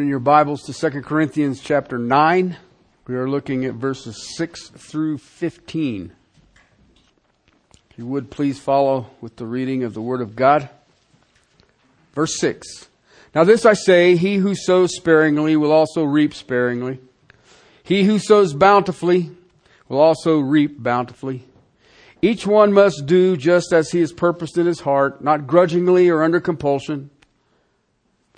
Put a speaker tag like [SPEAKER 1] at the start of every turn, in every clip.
[SPEAKER 1] Turn in your Bibles to 2 Corinthians chapter 9. We are looking at verses 6 through 15. If you would please follow with the reading of the Word of God. Verse 6. Now this I say, he who sows sparingly will also reap sparingly. He who sows bountifully will also reap bountifully. Each one must do just as he has purposed in his heart, not grudgingly or under compulsion.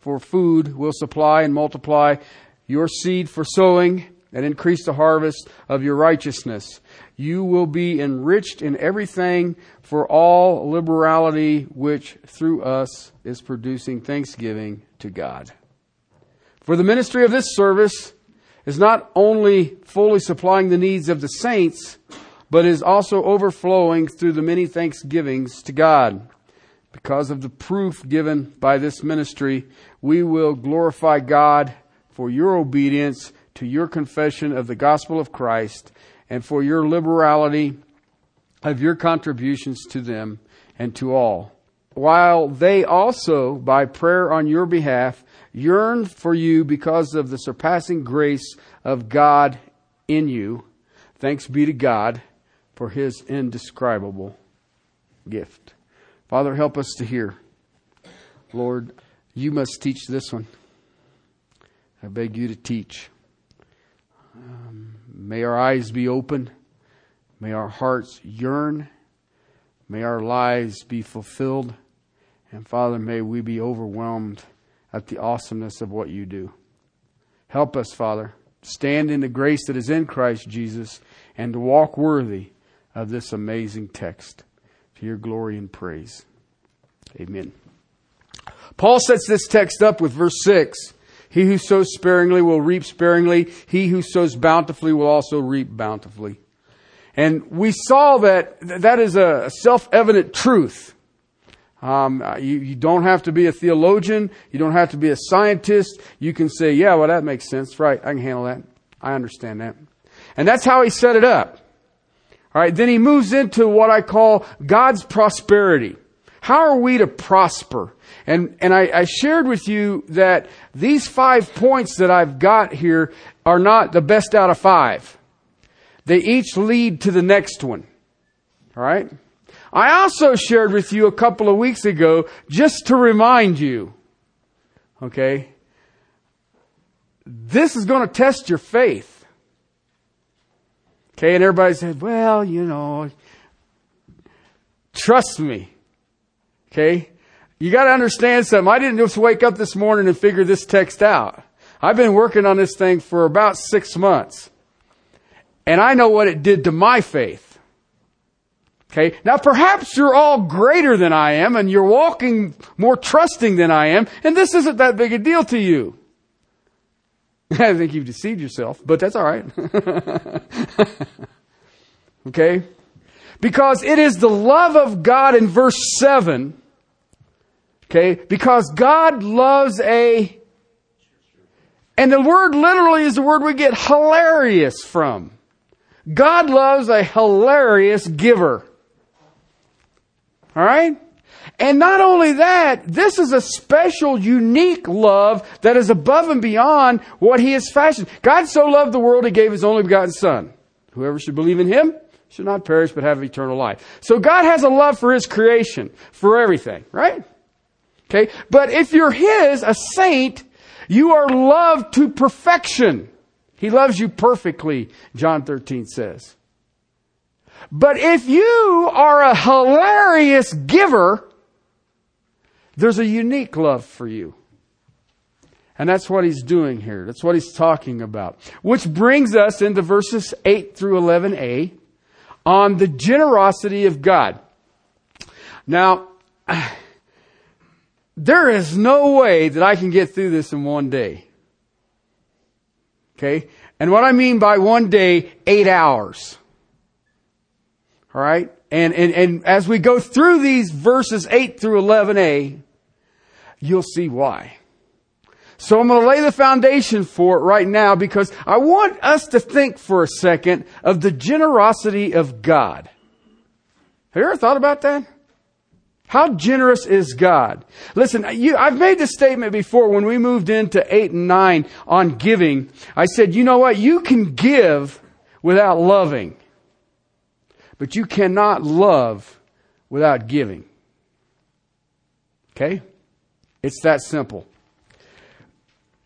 [SPEAKER 1] for food will supply and multiply your seed for sowing and increase the harvest of your righteousness. You will be enriched in everything for all liberality which through us is producing thanksgiving to God. For the ministry of this service is not only fully supplying the needs of the saints, but is also overflowing through the many thanksgivings to God. Because of the proof given by this ministry, we will glorify God for your obedience to your confession of the gospel of Christ and for your liberality of your contributions to them and to all. While they also, by prayer on your behalf, yearn for you because of the surpassing grace of God in you. Thanks be to God for his indescribable gift. Father, help us to hear. Lord, you must teach this one. I beg you to teach. Um, may our eyes be open. May our hearts yearn. May our lives be fulfilled. And Father, may we be overwhelmed at the awesomeness of what you do. Help us, Father, stand in the grace that is in Christ Jesus and to walk worthy of this amazing text to your glory and praise. Amen. Paul sets this text up with verse 6. He who sows sparingly will reap sparingly. He who sows bountifully will also reap bountifully. And we saw that that is a self-evident truth. Um, you, you, don't have to be a theologian. You don't have to be a scientist. You can say, yeah, well, that makes sense. Right. I can handle that. I understand that. And that's how he set it up. All right, then he moves into what I call God's prosperity. How are we to prosper? And, and I, I shared with you that these five points that I've got here are not the best out of five. They each lead to the next one. All right? I also shared with you a couple of weeks ago, just to remind you, okay, this is going to test your faith. Okay, and everybody said, well, you know, trust me. Okay? You gotta understand something. I didn't just wake up this morning and figure this text out. I've been working on this thing for about six months. And I know what it did to my faith. Okay? Now perhaps you're all greater than I am and you're walking more trusting than I am, and this isn't that big a deal to you. I think you've deceived yourself, but that's all right. okay? Because it is the love of God in verse 7. Okay? Because God loves a. And the word literally is the word we get hilarious from. God loves a hilarious giver. Alright? And not only that, this is a special, unique love that is above and beyond what He has fashioned. God so loved the world, He gave His only begotten Son. Whoever should believe in Him should not perish but have eternal life. So God has a love for His creation, for everything, right? Okay? But if you're His, a saint, you are loved to perfection. He loves you perfectly, John 13 says. But if you are a hilarious giver, there's a unique love for you. And that's what he's doing here. That's what he's talking about. Which brings us into verses 8 through 11a on the generosity of God. Now, there is no way that I can get through this in one day. Okay? And what I mean by one day, eight hours. Alright? And, and, and as we go through these verses 8 through 11a, you'll see why. So I'm going to lay the foundation for it right now because I want us to think for a second of the generosity of God. Have you ever thought about that? How generous is God? Listen, you, I've made this statement before when we moved into 8 and 9 on giving. I said, you know what? You can give without loving. But you cannot love without giving. Okay? It's that simple.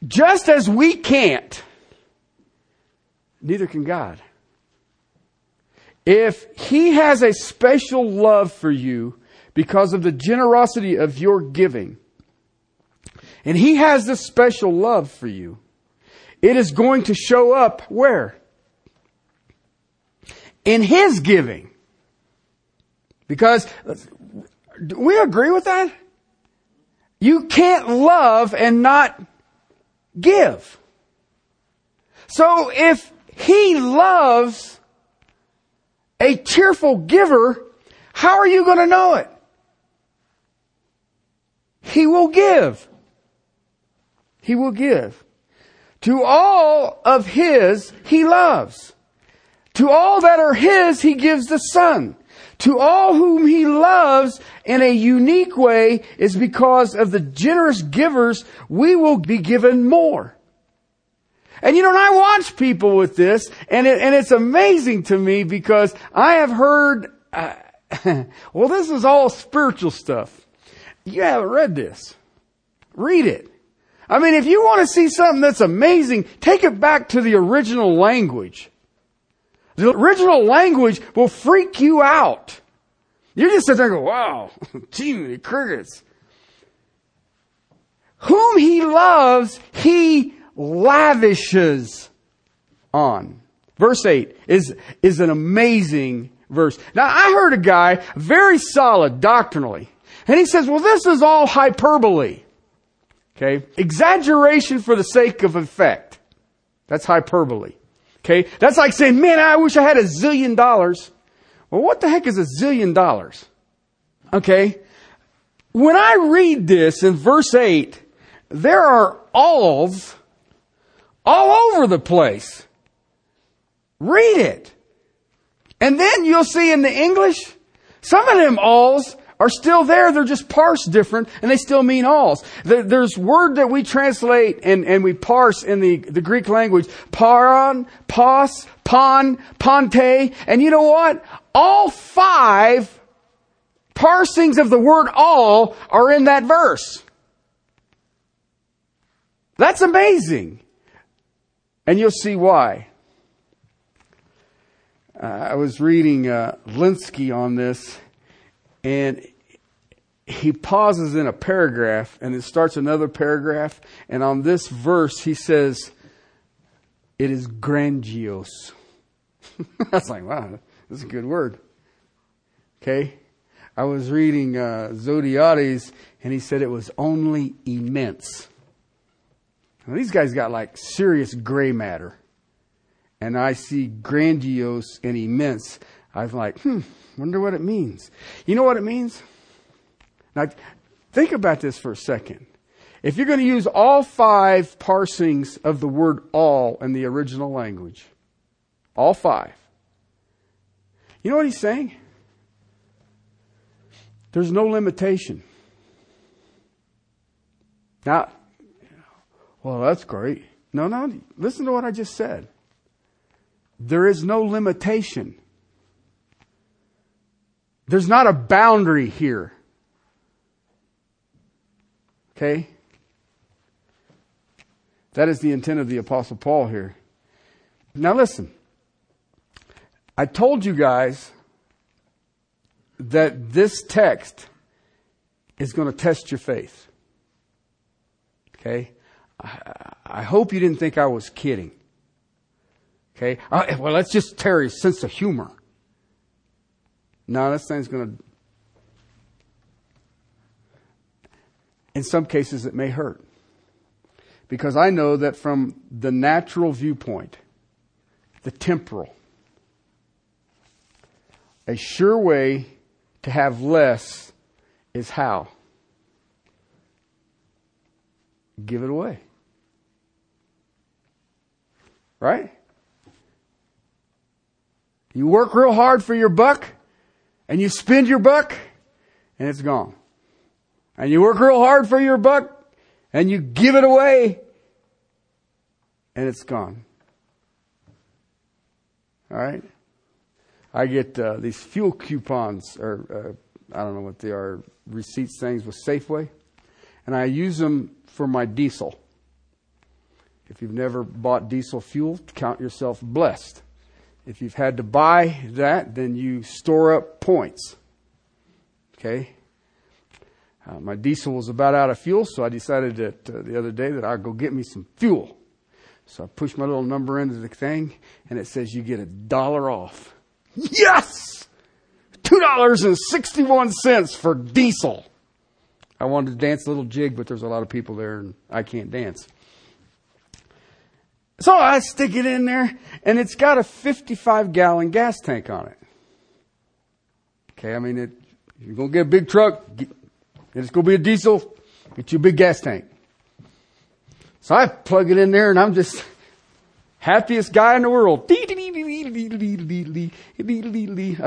[SPEAKER 1] Just as we can't, neither can God. If He has a special love for you because of the generosity of your giving, and He has this special love for you, it is going to show up where? In His giving. Because, do we agree with that? You can't love and not give. So if he loves a cheerful giver, how are you going to know it? He will give. He will give. To all of his, he loves. To all that are his, he gives the Son. To all whom he loves in a unique way is because of the generous givers, we will be given more. And you know, and I watch people with this, and it, and it's amazing to me because I have heard, uh, well, this is all spiritual stuff. You haven't read this. Read it. I mean, if you want to see something that's amazing, take it back to the original language. The original language will freak you out. You just sit there and go, wow, gee, crickets. Whom he loves, he lavishes on. Verse 8 is, is an amazing verse. Now I heard a guy, very solid doctrinally, and he says, well, this is all hyperbole. Okay? Exaggeration for the sake of effect. That's hyperbole. Okay? That's like saying, man, I wish I had a zillion dollars. Well, what the heck is a zillion dollars? Okay? When I read this in verse 8, there are alls all over the place. Read it. And then you'll see in the English, some of them alls are still there. They're just parsed different and they still mean alls. There's word that we translate and, and we parse in the, the Greek language. Paron, pos, pon, ponte. And you know what? All five parsings of the word all are in that verse. That's amazing. And you'll see why. Uh, I was reading uh, Lenski on this, and he pauses in a paragraph and it starts another paragraph. And on this verse, he says, It is grandiose. I was like, wow, that's a good word. Okay? I was reading uh, and he said it was only immense. Now, these guys got like serious gray matter. And I see grandiose and immense. I was like, hmm, wonder what it means. You know what it means? Now, think about this for a second. If you're going to use all five parsings of the word all in the original language, all five, you know what he's saying? There's no limitation. Now, well, that's great. No, no, listen to what I just said. There is no limitation. There's not a boundary here. Okay? That is the intent of the Apostle Paul here. Now listen. I told you guys that this text is going to test your faith. Okay? I, hope you didn't think I was kidding. Okay? Well, that's just Terry's sense of humor. No, this thing's going to. In some cases, it may hurt. Because I know that from the natural viewpoint, the temporal, a sure way to have less is how? Give it away. Right? You work real hard for your buck and you spend your buck and it's gone. And you work real hard for your buck and you give it away and it's gone. All right? I get uh, these fuel coupons, or uh, I don't know what they are, receipts things with Safeway, and I use them for my diesel. If you've never bought diesel fuel, count yourself blessed. If you've had to buy that, then you store up points. Okay? Uh, my diesel was about out of fuel, so I decided that uh, the other day that I'd go get me some fuel. So I push my little number into the thing, and it says you get a dollar off. Yes! $2.61 for diesel. I wanted to dance a little jig, but there's a lot of people there, and I can't dance. So I stick it in there, and it's got a 55 gallon gas tank on it. Okay, I mean, it, you're going to get a big truck, it's going to be a diesel, get you a big gas tank. So I plug it in there, and I'm just happiest guy in the world. I'm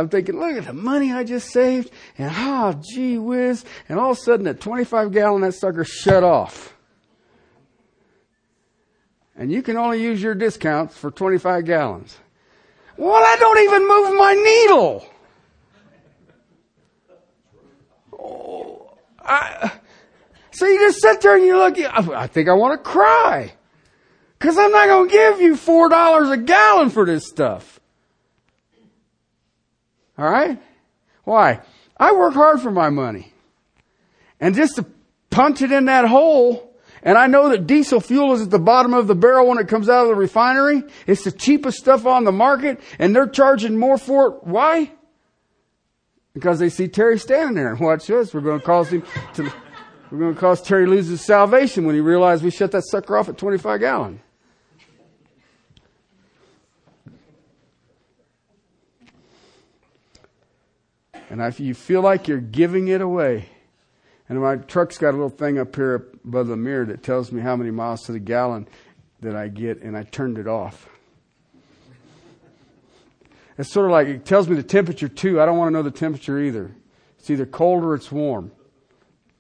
[SPEAKER 1] thinking, look at the money I just saved, and oh, gee whiz. And all of a sudden, at 25 gallon, that sucker shut off and you can only use your discounts for 25 gallons. Well, I don't even move my needle. I, so you just sit there and you look, I think I want to cry. Cause I'm not going to give you $4 a gallon for this stuff. Alright? Why? I work hard for my money. And just to punch it in that hole, and I know that diesel fuel is at the bottom of the barrel when it comes out of the refinery. It's the cheapest stuff on the market and they're charging more for it. Why? Because they see Terry standing there and watch this. We're going to cause him to, we're going to cause Terry lose his salvation when he realizes we shut that sucker off at 25 gallon. And if you feel like you're giving it away, and my truck's got a little thing up here above the mirror that tells me how many miles to the gallon that I get, and I turned it off. It's sort of like it tells me the temperature too. I don't want to know the temperature either. It's either cold or it's warm.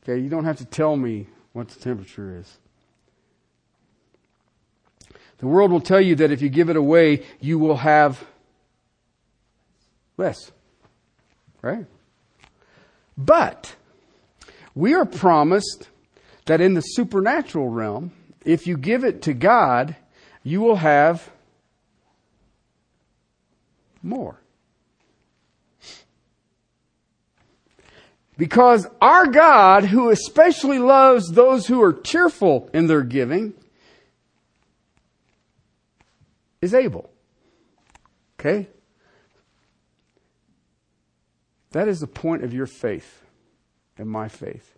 [SPEAKER 1] Okay, you don't have to tell me what the temperature is. The world will tell you that if you give it away, you will have less. Right? But we are promised that in the supernatural realm, if you give it to God, you will have more. Because our God, who especially loves those who are cheerful in their giving, is able. Okay? That is the point of your faith and my faith.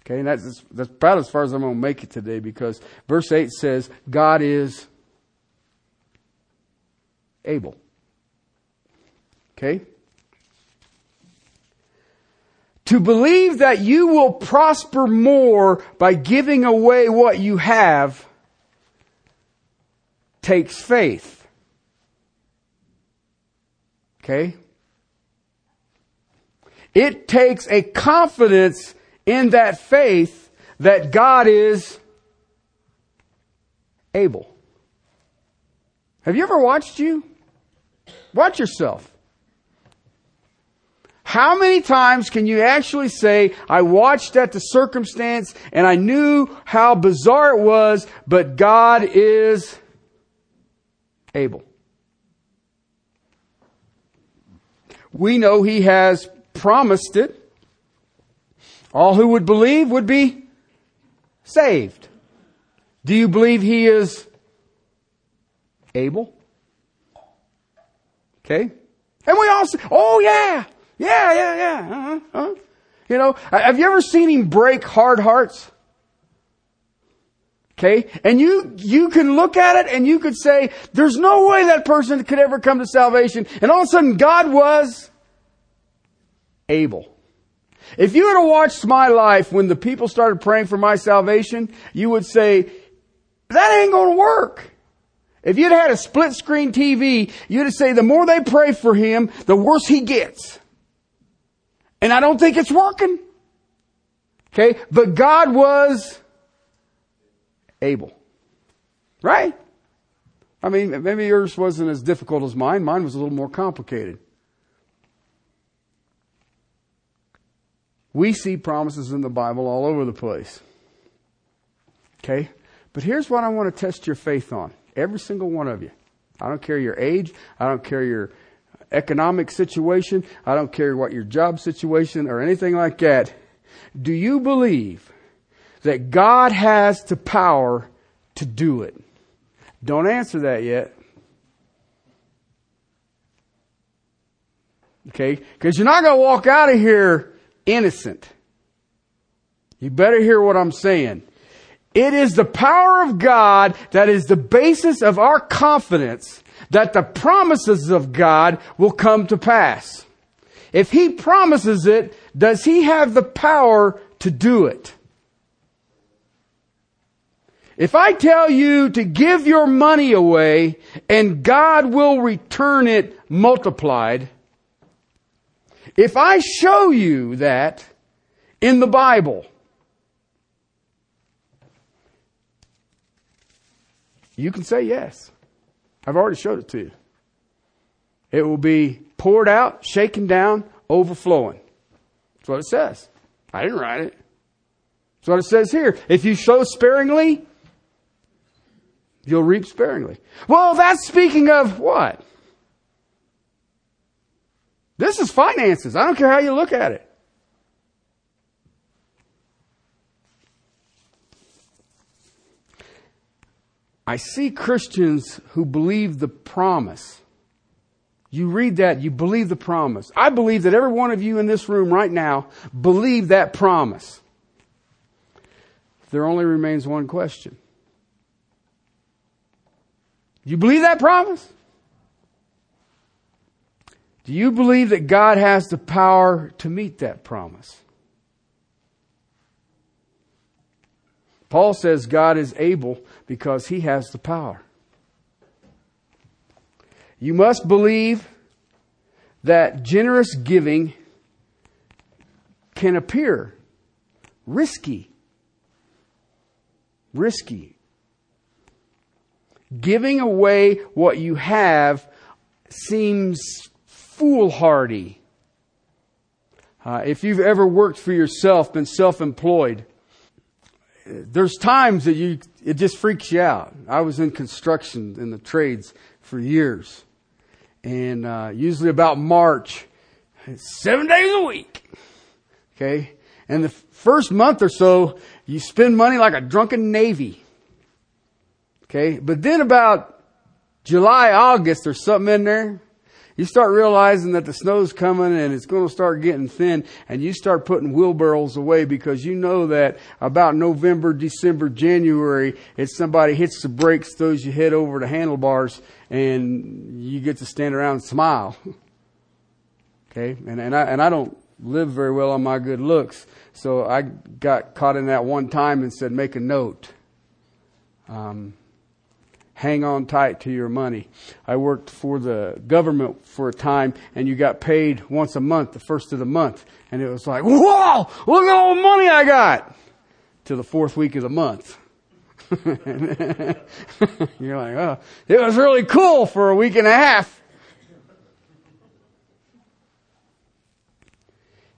[SPEAKER 1] Okay, and that's, that's about as far as I'm going to make it today because verse 8 says, God is able. Okay? To believe that you will prosper more by giving away what you have takes faith. Okay? It takes a confidence in that faith that God is able. Have you ever watched you? Watch yourself. How many times can you actually say, I watched at the circumstance and I knew how bizarre it was, but God is able? We know He has promised it. All who would believe would be saved. Do you believe he is able? Okay. And we all say, oh yeah, yeah, yeah, yeah. Uh-huh, uh-huh. You know, have you ever seen him break hard hearts? Okay? And you, you can look at it and you could say, there's no way that person could ever come to salvation. And all of a sudden God was able. If you had watched my life when the people started praying for my salvation, you would say, that ain't gonna work. If you'd had a split screen TV, you'd say the more they pray for him, the worse he gets. And I don't think it's working. Okay? But God was able. Right? I mean, maybe yours wasn't as difficult as mine. Mine was a little more complicated. We see promises in the Bible all over the place. Okay? But here's what I want to test your faith on. Every single one of you. I don't care your age. I don't care your economic situation. I don't care what your job situation or anything like that. Do you believe that God has the power to do it? Don't answer that yet. Okay? Because you're not going to walk out of here innocent. You better hear what I'm saying. It is the power of God that is the basis of our confidence that the promises of God will come to pass. If He promises it, does He have the power to do it? If I tell you to give your money away and God will return it multiplied, if I show you that in the Bible, You can say yes. I've already showed it to you. It will be poured out, shaken down, overflowing. That's what it says. I didn't write it. That's what it says here. If you sow sparingly, you'll reap sparingly. Well, that's speaking of what? This is finances. I don't care how you look at it. I see Christians who believe the promise. You read that, you believe the promise. I believe that every one of you in this room right now believe that promise. There only remains one question. You believe that promise? Do you believe that God has the power to meet that promise? Paul says God is able because he has the power. You must believe that generous giving can appear risky. Risky. Giving away what you have seems foolhardy. Uh, if you've ever worked for yourself, been self-employed, there's times that you, it just freaks you out. I was in construction in the trades for years. And, uh, usually about March, seven days a week. Okay. And the first month or so, you spend money like a drunken Navy. Okay. But then about July, August, there's something in there you start realizing that the snow's coming and it's going to start getting thin and you start putting wheelbarrows away because you know that about November, December, January, it's somebody hits the brakes, throws your head over the handlebars and you get to stand around and smile. okay. And, and I, and I don't live very well on my good looks. So I got caught in that one time and said, make a note. Um, hang on tight to your money. I worked for the government for a time and you got paid once a month, the first of the month. And it was like, whoa, look at all the money I got to the fourth week of the month. You're like, oh, it was really cool for a week and a half.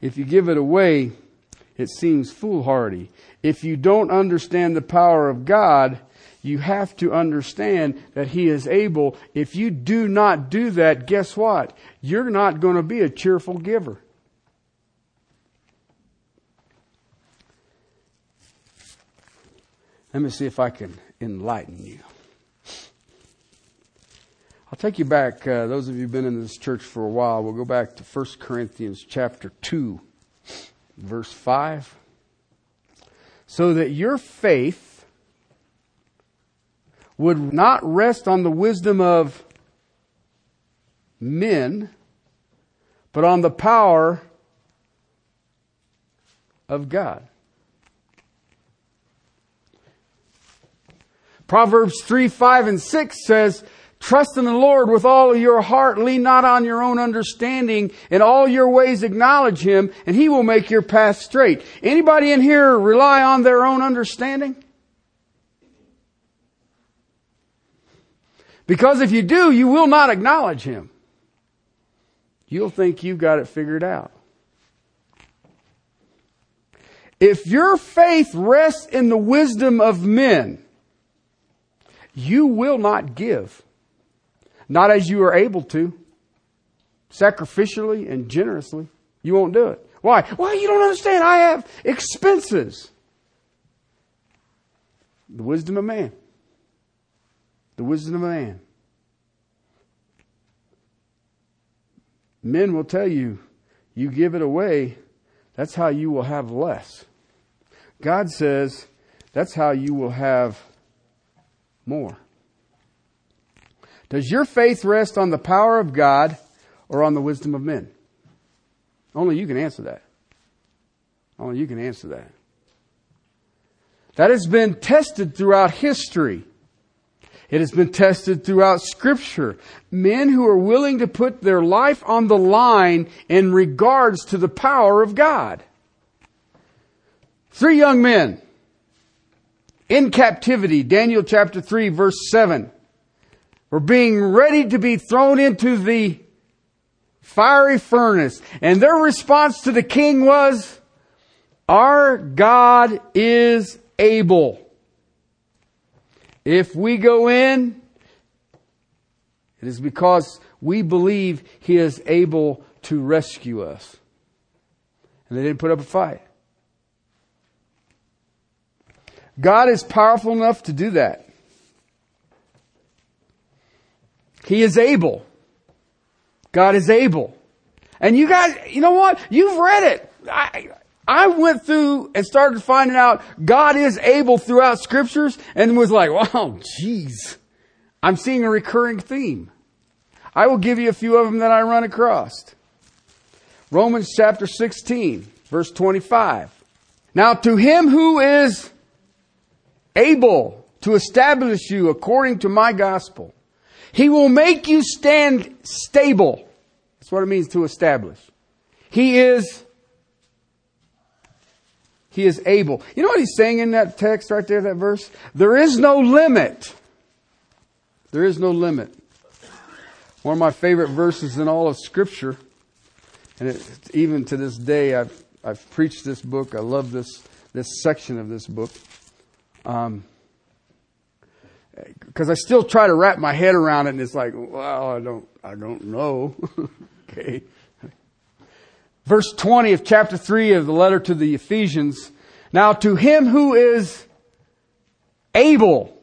[SPEAKER 1] If you give it away, it seems foolhardy. If you don't understand the power of God, you have to understand that He is able. If you do not do that, guess what? You're not going to be a cheerful giver. Let me see if I can enlighten you. I'll take you back, uh, those of you who've been in this church for a while, we'll go back to 1 Corinthians chapter 2, verse 5. So that your faith would not rest on the wisdom of men, but on the power of God. Proverbs 3, 5, and 6 says, Trust in the Lord with all your heart. Lean not on your own understanding. In all your ways acknowledge Him, and He will make your path straight. Anybody in here rely on their own understanding? Because if you do, you will not acknowledge Him. You'll think you've got it figured out. If your faith rests in the wisdom of men, you will not give. Not as you are able to. Sacrificially and generously. You won't do it. Why? Why? You don't understand. I have expenses. The wisdom of man. The wisdom of man. Men will tell you, you give it away, that's how you will have less. God says, that's how you will have more. Does your faith rest on the power of God or on the wisdom of men? Only you can answer that. Only you can answer that. That has been tested throughout history. It has been tested throughout scripture. Men who are willing to put their life on the line in regards to the power of God. Three young men in captivity, Daniel chapter 3 verse 7, were being ready to be thrown into the fiery furnace. And their response to the king was, our God is able. If we go in, it is because we believe he is able to rescue us. And they didn't put up a fight. God is powerful enough to do that. He is able. God is able. And you guys, you know what? You've read it. I, I went through and started finding out God is able throughout scriptures and was like, wow, jeez. I'm seeing a recurring theme. I will give you a few of them that I run across. Romans chapter 16, verse 25. Now to him who is able to establish you according to my gospel. He will make you stand stable. That's what it means to establish. He is, he is able. You know what he's saying in that text right there, that verse? There is no limit. There is no limit. One of my favorite verses in all of scripture, and it, even to this day, I've, I've preached this book. I love this, this section of this book. Um, because I still try to wrap my head around it, and it's like, well, I don't, I don't know. okay. Verse 20 of chapter 3 of the letter to the Ephesians. Now to him who is able,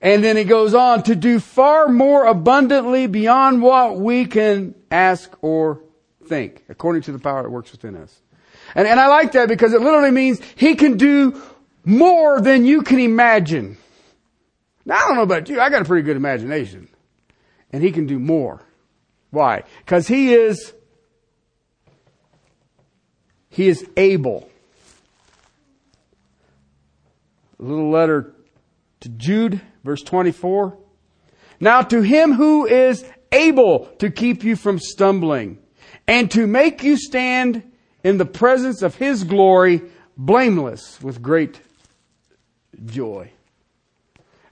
[SPEAKER 1] and then he goes on to do far more abundantly beyond what we can ask or think, according to the power that works within us. And, and I like that because it literally means he can do more than you can imagine. Now, I don't know about you. I got a pretty good imagination. And he can do more. Why? Because he is, he is able. A little letter to Jude, verse 24. Now to him who is able to keep you from stumbling and to make you stand in the presence of his glory blameless with great joy.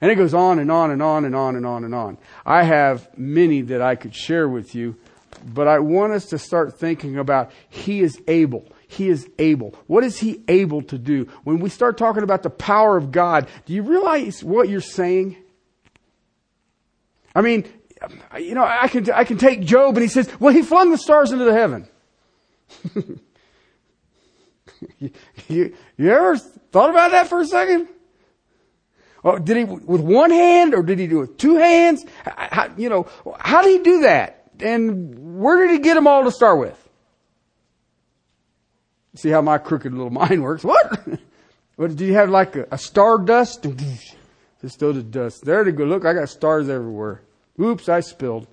[SPEAKER 1] And it goes on and on and on and on and on and on. I have many that I could share with you, but I want us to start thinking about He is able. He is able. What is He able to do? When we start talking about the power of God, do you realize what you're saying? I mean, you know, I can, I can take Job and he says, well, he flung the stars into the heaven. you, you, you ever thought about that for a second? Or did he with one hand or did he do it with two hands? How, you know, how did he do that? And where did he get them all to start with? See how my crooked little mind works? What? what did you have like a, a star dust? Just throw the dust. There to go. Look, I got stars everywhere. Oops, I spilled.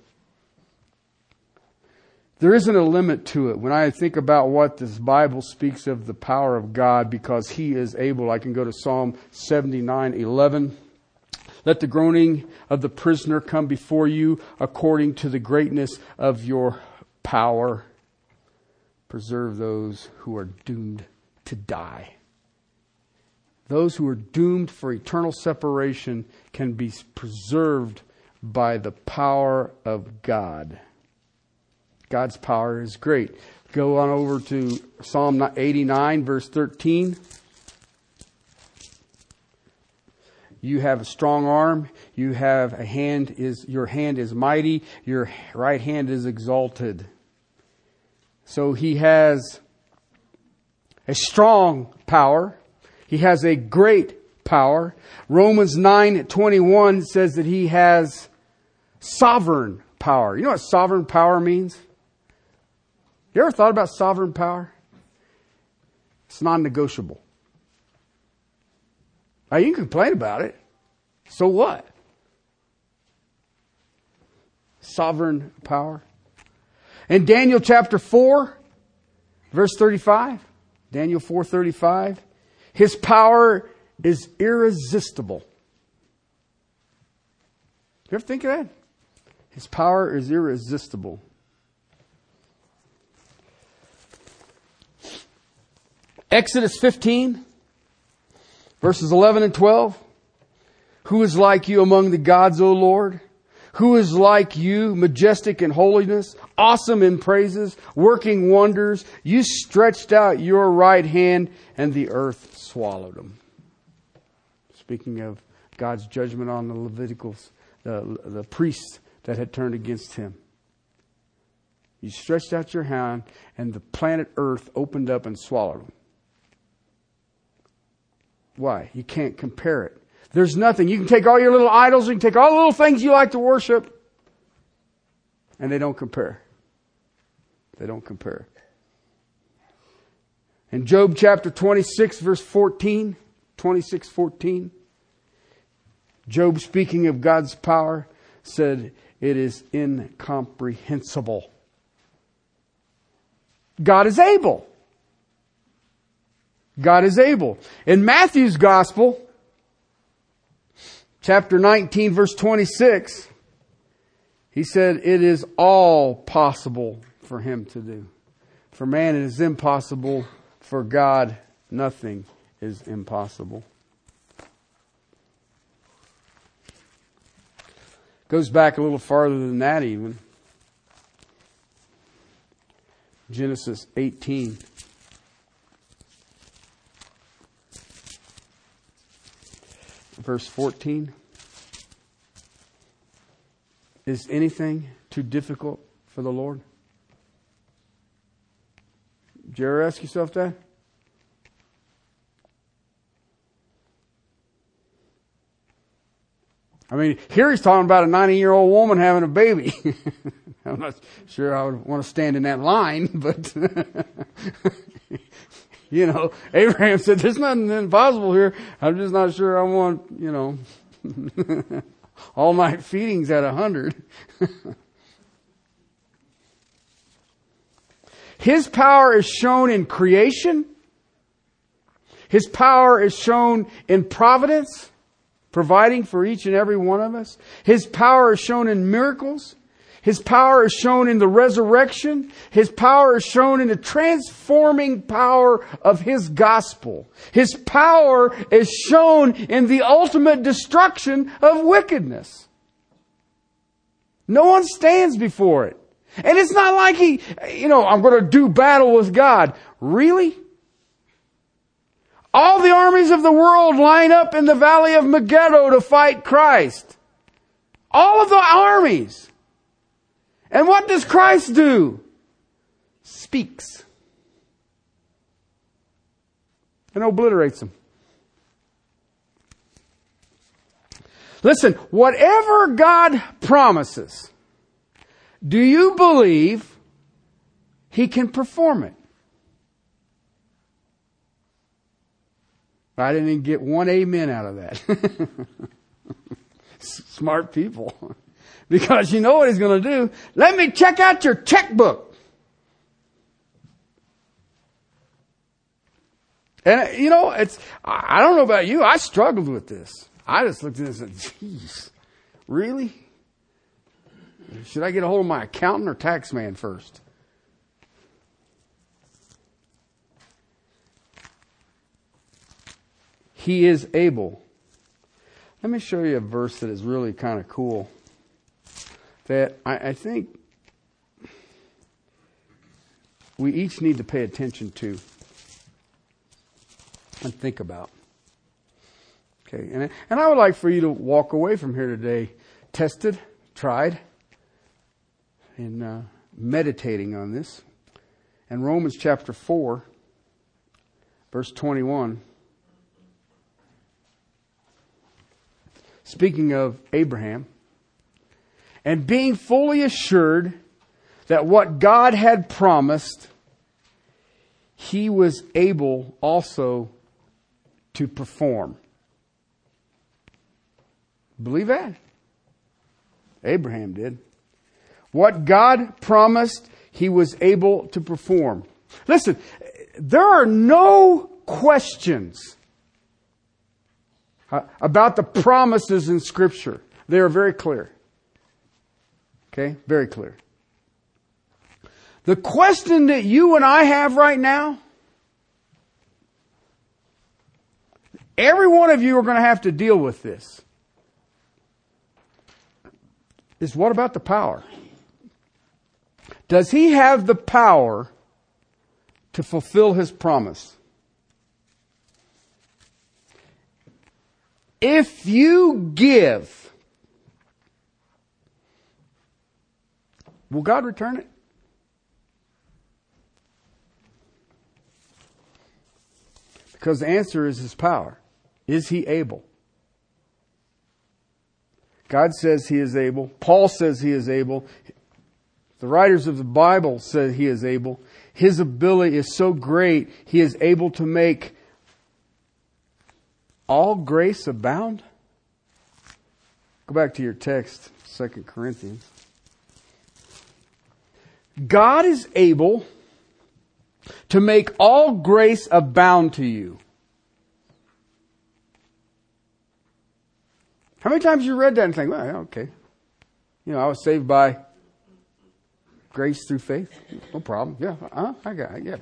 [SPEAKER 1] There isn't a limit to it. When I think about what this Bible speaks of the power of God, because He is able, I can go to Psalm 79 11. Let the groaning of the prisoner come before you according to the greatness of your power. Preserve those who are doomed to die. Those who are doomed for eternal separation can be preserved by the power of God. God's power is great. Go on over to Psalm 89, verse 13. You have a strong arm. You have a hand is, your hand is mighty. Your right hand is exalted. So he has a strong power. He has a great power. Romans 9:21 says that he has sovereign power. You know what sovereign power means? You ever thought about sovereign power? It's non-negotiable. Now you can complain about it. So what? Sovereign power. In Daniel chapter 4, verse 35, Daniel 4:35, his power is irresistible. You ever think of that? His power is irresistible. Exodus 15, verses 11 and 12. Who is like you among the gods, O Lord? Who is like you, majestic in holiness, awesome in praises, working wonders? You stretched out your right hand and the earth swallowed them. Speaking of God's judgment on the Leviticals, the, the priests that had turned against him. You stretched out your hand and the planet earth opened up and swallowed them. Why? You can't compare it. There's nothing. You can take all your little idols, you can take all the little things you like to worship, and they don't compare. They don't compare. In Job chapter 26, verse 14, 26, 14, Job, speaking of God's power, said, It is incomprehensible. God is able. God is able. In Matthew's gospel, chapter 19 verse 26, he said, it is all possible for him to do. For man it is impossible, for God nothing is impossible. Goes back a little farther than that even. Genesis 18. Verse 14. Is anything too difficult for the Lord? Did you ever ask yourself that? I mean, here he's talking about a 90 year old woman having a baby. I'm not sure I would want to stand in that line, but you know, Abraham said, there's nothing impossible here. I'm just not sure I want, you know, all night feedings at a hundred. His power is shown in creation. His power is shown in providence, providing for each and every one of us. His power is shown in miracles. His power is shown in the resurrection. His power is shown in the transforming power of His gospel. His power is shown in the ultimate destruction of wickedness. No one stands before it. And it's not like he, you know, I'm going to do battle with God. Really? All the armies of the world line up in the valley of Megiddo to fight Christ. All of the armies. And what does Christ do? Speaks. And obliterates them. Listen, whatever God promises, do you believe He can perform it? I didn't even get one amen out of that. Smart people. Because you know what he's going to do. Let me check out your checkbook. And you know, it's, I don't know about you, I struggled with this. I just looked at this and said, geez, really? Should I get a hold of my accountant or tax man first? He is able. Let me show you a verse that is really kind of cool. That I, I think we each need to pay attention to and think about. Okay, and, and I would like for you to walk away from here today tested, tried, and uh, meditating on this. In Romans chapter 4, verse 21, speaking of Abraham, and being fully assured that what God had promised, he was able also to perform. Believe that? Abraham did. What God promised, he was able to perform. Listen, there are no questions about the promises in Scripture. They are very clear. Okay? Very clear. The question that you and I have right now Every one of you are going to have to deal with this. Is what about the power? Does he have the power to fulfill his promise? If you give, will God return it? Because the answer is his power. Is he able? God says he is able. Paul says he is able. The writers of the Bible say he is able. His ability is so great, he is able to make all grace abound. Go back to your text, 2 Corinthians. God is able to make all grace abound to you. How many times you read that and think, well, okay. You know, I was saved by grace through faith. No problem. Yeah, uh, I got it. Yeah.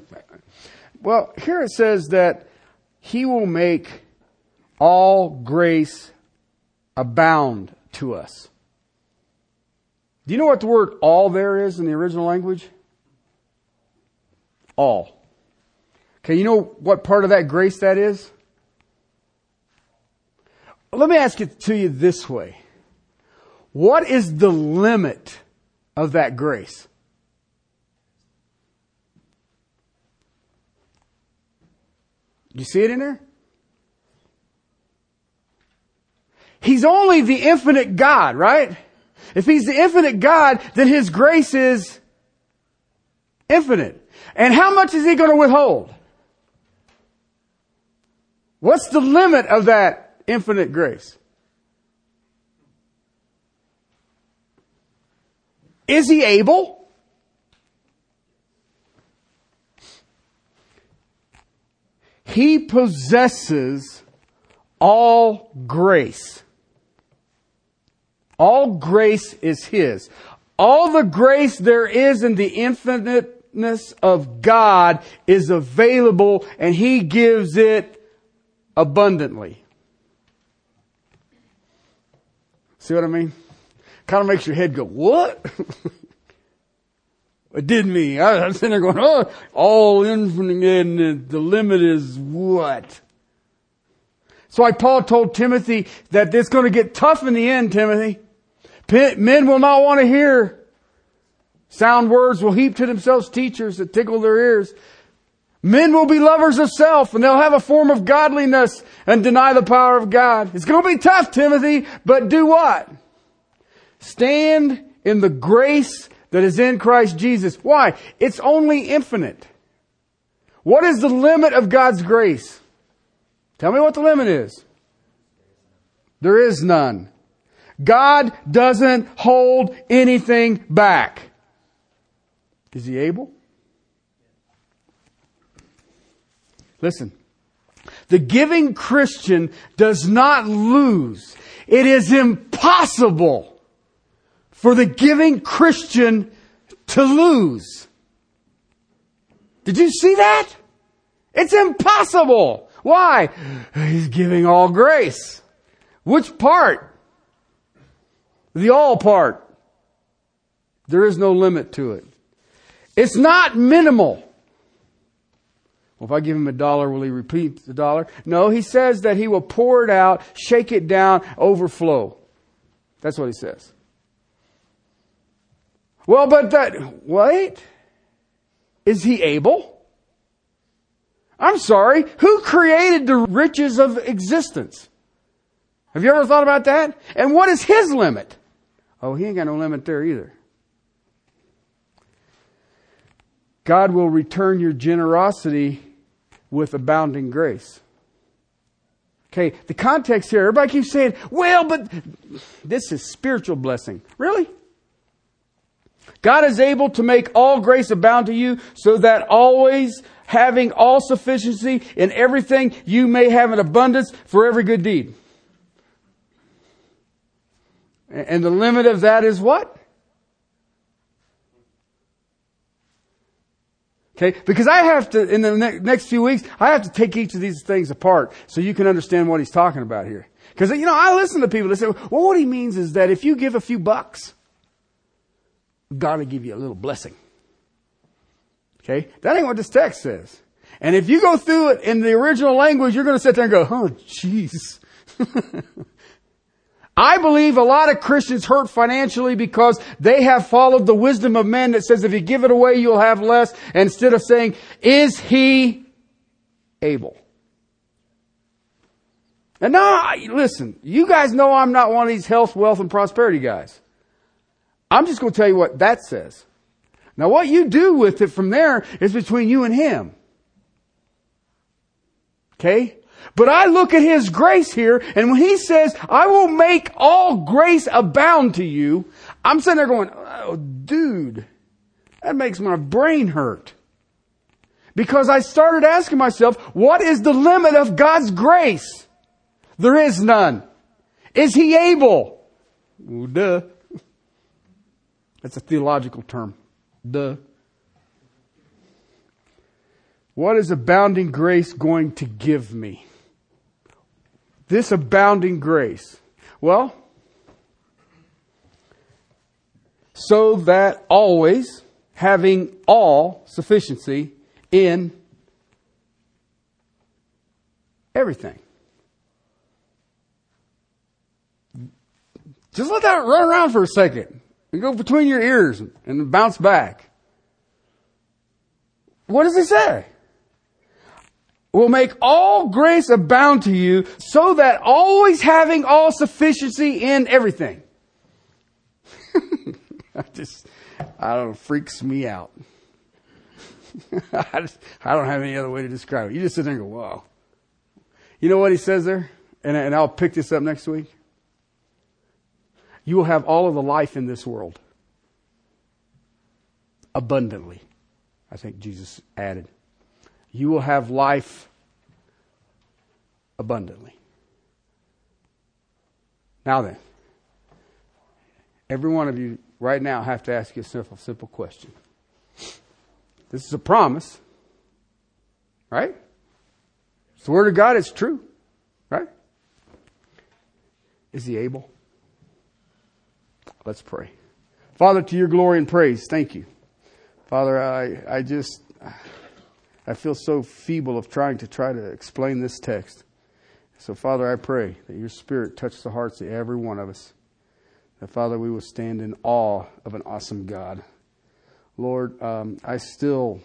[SPEAKER 1] Well, here it says that he will make all grace abound to us. Do you know what the word all there is in the original language? All. Okay, you know what part of that grace that is? Let me ask it to you this way. What is the limit of that grace? You see it in there? He's only the infinite God, right? If he's the infinite God, then his grace is infinite. And how much is he going to withhold? What's the limit of that infinite grace. Is he able? He possesses all grace. All grace is his. All the grace there is in the infiniteness of God is available and he gives it abundantly. See what I mean? Kind of makes your head go, what? it did me. I, am sitting there going, oh, all infinite and the limit is what? So why Paul told Timothy that it's going to get tough in the end, Timothy. Men will not want to hear sound words will heap to themselves teachers that tickle their ears. Men will be lovers of self and they'll have a form of godliness and deny the power of God. It's going to be tough, Timothy, but do what? Stand in the grace that is in Christ Jesus. Why? It's only infinite. What is the limit of God's grace? Tell me what the limit is. There is none. God doesn't hold anything back. Is he able? Listen. The giving Christian does not lose. It is impossible for the giving Christian to lose. Did you see that? It's impossible. Why? He's giving all grace. Which part? The all part. There is no limit to it. It's not minimal. Well, if I give him a dollar, will he repeat the dollar? No, he says that he will pour it out, shake it down, overflow. That's what he says. Well, but that, wait. Is he able? I'm sorry, who created the riches of existence? Have you ever thought about that? And what is his limit? Oh, he ain't got no limit there either. God will return your generosity with abounding grace. Okay, the context here, everybody keeps saying, well, but this is spiritual blessing. Really? God is able to make all grace abound to you so that always having all sufficiency in everything you may have an abundance for every good deed. And the limit of that is what? Okay, because I have to, in the ne- next few weeks, I have to take each of these things apart so you can understand what he's talking about here. Because, you know, I listen to people that say, well, what he means is that if you give a few bucks, God will give you a little blessing. Okay? That ain't what this text says. And if you go through it in the original language, you're going to sit there and go, oh, jeez. I believe a lot of Christians hurt financially because they have followed the wisdom of men that says if you give it away, you'll have less, instead of saying, is he able? And now, listen, you guys know I'm not one of these health, wealth, and prosperity guys. I'm just going to tell you what that says. Now what you do with it from there is between you and him. Okay? But I look at His grace here, and when He says, I will make all grace abound to you, I'm sitting there going, oh, dude, that makes my brain hurt. Because I started asking myself, what is the limit of God's grace? There is none. Is He able? Well, duh. That's a theological term. Duh. What is abounding grace going to give me? This abounding grace. Well, so that always having all sufficiency in everything. Just let that run around for a second and go between your ears and bounce back. What does he say? Will make all grace abound to you so that always having all sufficiency in everything. I just, I don't know, freaks me out. I, just, I don't have any other way to describe it. You just sit there and go, wow. You know what he says there? And, and I'll pick this up next week. You will have all of the life in this world abundantly. I think Jesus added. You will have life abundantly. Now then, every one of you right now have to ask yourself a simple question. This is a promise, right? It's the Word of God, it's true, right? Is He able? Let's pray. Father, to your glory and praise, thank you. Father, I, I just, I feel so feeble of trying to try to explain this text. So, Father, I pray that your Spirit touch the hearts of every one of us. That, Father, we will stand in awe of an awesome God. Lord, um, I still,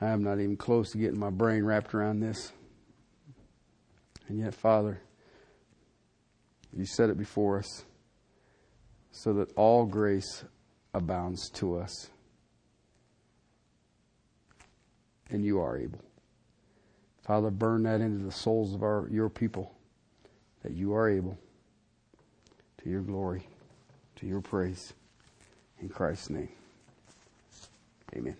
[SPEAKER 1] I am not even close to getting my brain wrapped around this. And yet, Father, you said it before us so that all grace abounds to us. And you are able. Father, burn that into the souls of our, your people. that you are able to your glory, to your praise. In Christ's name, amen.